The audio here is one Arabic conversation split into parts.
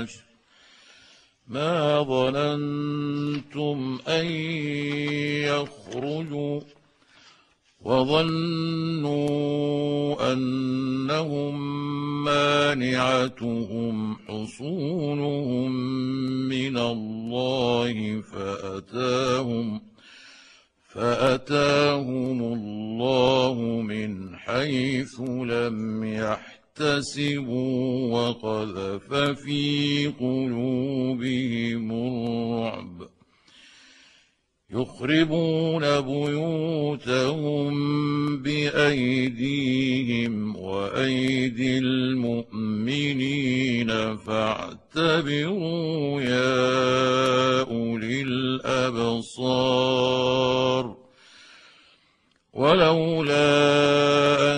الحشر ما ظننتم أن يخرجوا وظنوا أنهم مانعتهم حصونهم من الله فاتاهم فأتاهم الله من حيث لم يحتسبوا وقذف في قلوبهم الرعب. يخربون بيوتهم بأيديهم وأيدي المؤمنين. فاعتبروا يا أولي الأبصار. ولولا أن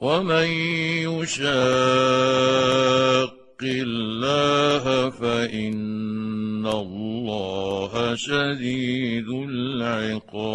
ومن يشاق الله فإن الله شديد العقاب.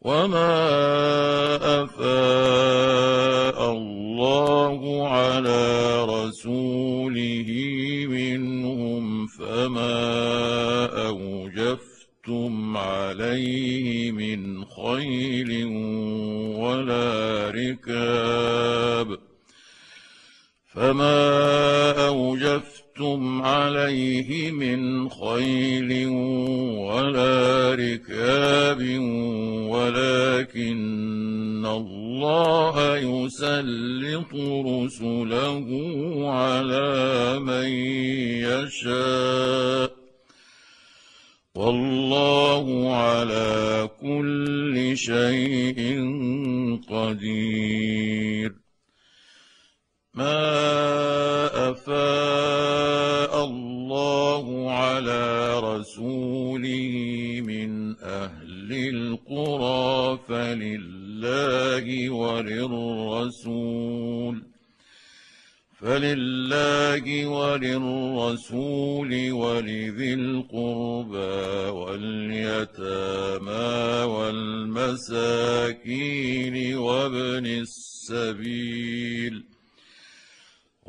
وما أفاء الله على رسوله منهم فما أوجفتم عليه من خيل ولا ركاب فما أوجفتم عليه من خيل ولا ركاب ولكن الله يسلط رسله على من يشاء والله على كل شيء قدير ما افاء الله على رسوله من أهل القرى فلله وللرسول فلله وللرسول ولذي القربى واليتامى والمساكين وابن السبيل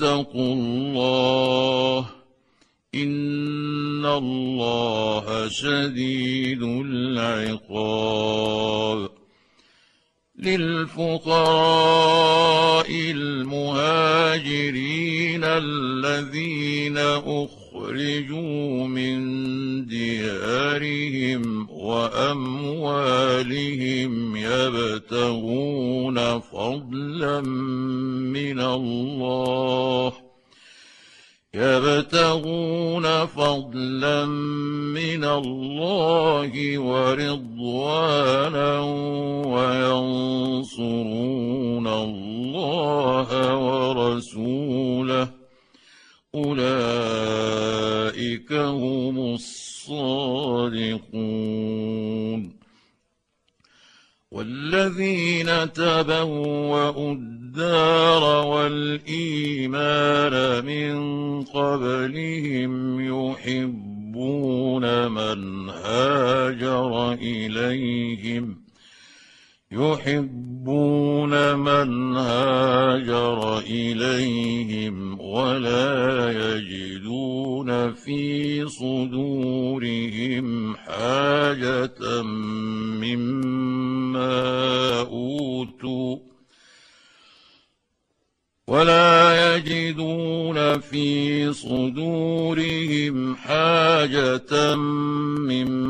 واتقوا الله إن الله شديد العقاب للفقراء المهاجرين الذين أخرجوا من ديارهم واموالهم يبتغون فضلا من الله يبتغون فضلا من الله ورضوانا والذين تبوأوا الدار والإيمان من قبلهم يحبون من هاجر إليهم يحبون من هاجر إليهم ولا يجدون في صدورهم حاجة مما أوتوا ولا يجدون في صدورهم حاجة مما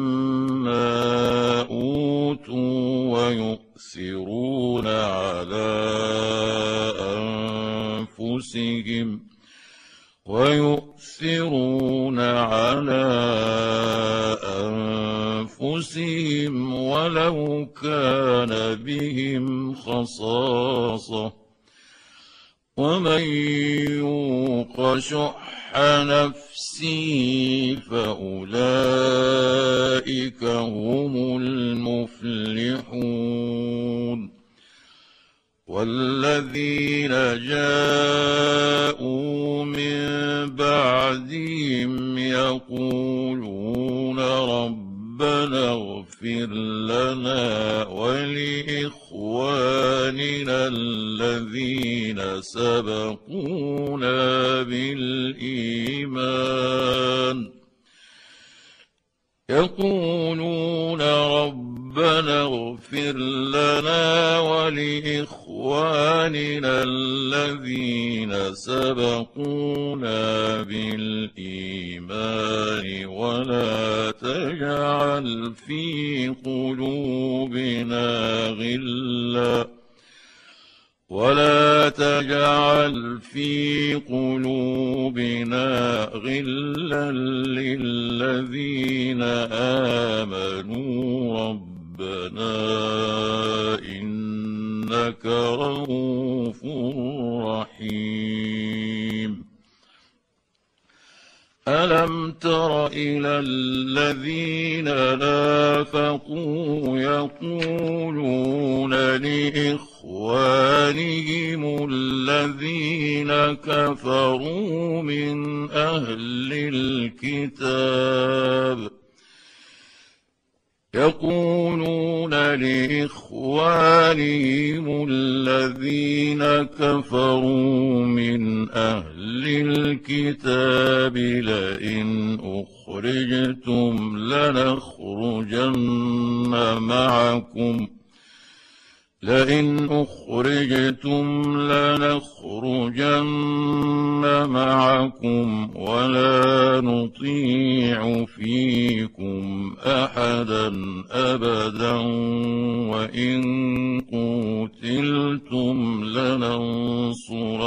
فأولئك هم المفلحون. والذين جاءوا من بعدهم يقولون ربنا اغفر لنا ولإخواننا الذين سبقونا بالإيمان. يقولون ربنا اغفر لنا ولإخواننا الذين سبقونا بالإيمان ولا تجعل في قلوبنا غلا. ولا تجعل في قلوبنا غلا للذين آمنوا ربنا إنك رؤوف رحيم. ألم تر إلى الذين نافقوا يقولون لإخوانهم الذين كفروا من أهل الكتاب يقولون لإخوانهم الذين كفروا من أهل الكتاب لئن أخرجتم لنخرجن معكم لئن أخرجتم لنخرجن معكم ولا نطيع فيكم أحدا أبدا وإن قتلتم لننصرنكم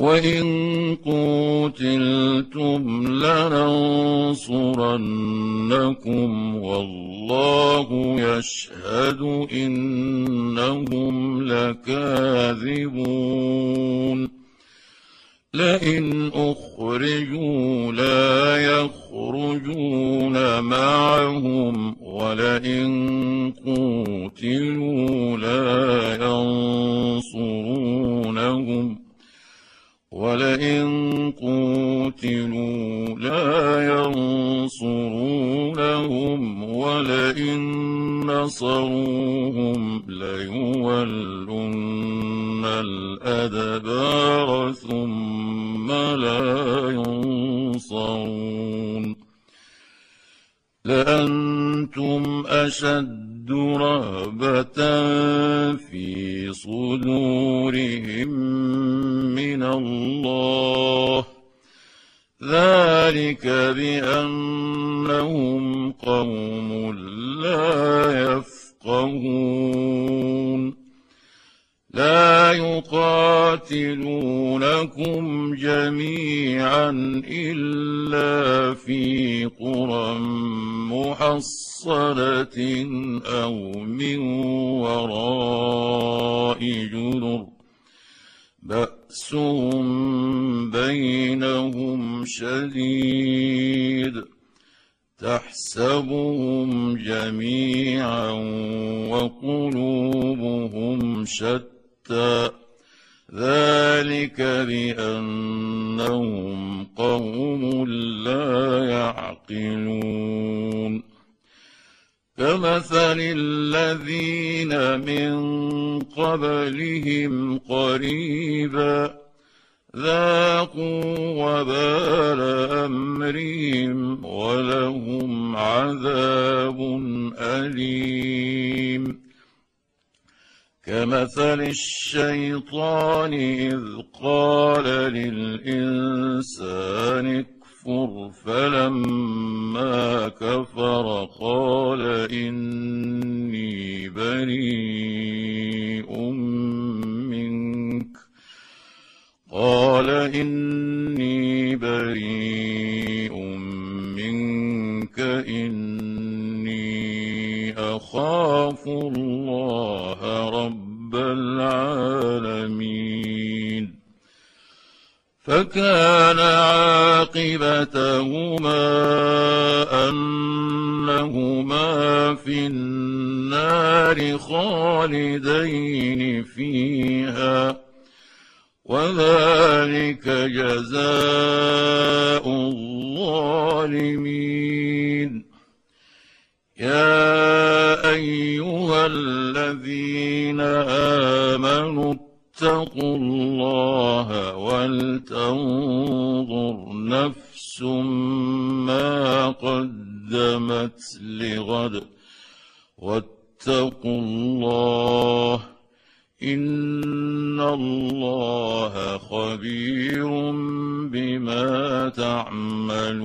وإن قتلتم لننصرنكم والله يشهد إنهم لكاذبون لئن أخرجوا لا يخرجون معهم ولئن قوتلوا لا ينصرونهم ولئن قوتلوا لا ينصرونهم ولئن نصروهم ليولن الأدبار ثم لا ينصرون لأنتم أشد ذلك بأنهم قوم لا يفقهون. لا يقاتلونكم جميعا إلا في قرى محصنة أو من وراء جدر باسهم بينهم شديد تحسبهم جميعا وقلوبهم شتى ذلك بانهم قوم لا يعقلون كمثل الذين من قبلهم قريبا ذاقوا وبال أمرهم ولهم عذاب أليم. كمثل الشيطان إذ قال للإنسان اكفر فلما كفر قال إني بريء منك. قال إني بريء منك إني أخاف الله رب فكان عاقبتهما أنهما في النار خالدين فيها وذلك جزاء الظالمين. يا أيها الذين آمنوا اتقوا الله ولتنظر نفس ما قدمت لغد. واتقوا الله إن الله خبير بما تعملون.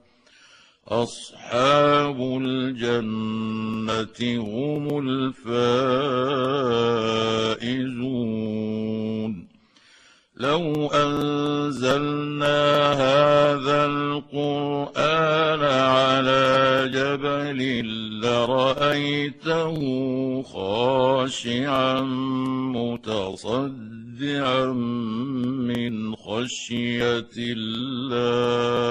أصحاب الجنة هم الفائزون. لو أنزلنا هذا القرآن على جبل لرأيته خاشعا متصدعا من خشية الله.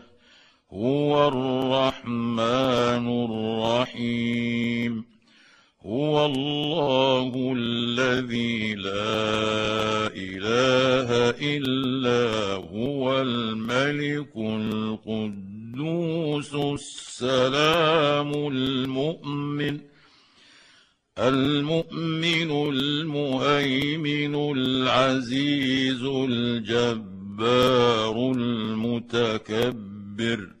هو الرحمن الرحيم. هو الله الذي لا إله إلا هو الملك القدوس السلام المؤمن المؤمن المهيمن العزيز الجبار المتكبر.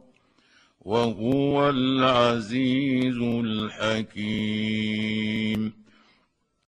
وهو العزيز الحكيم.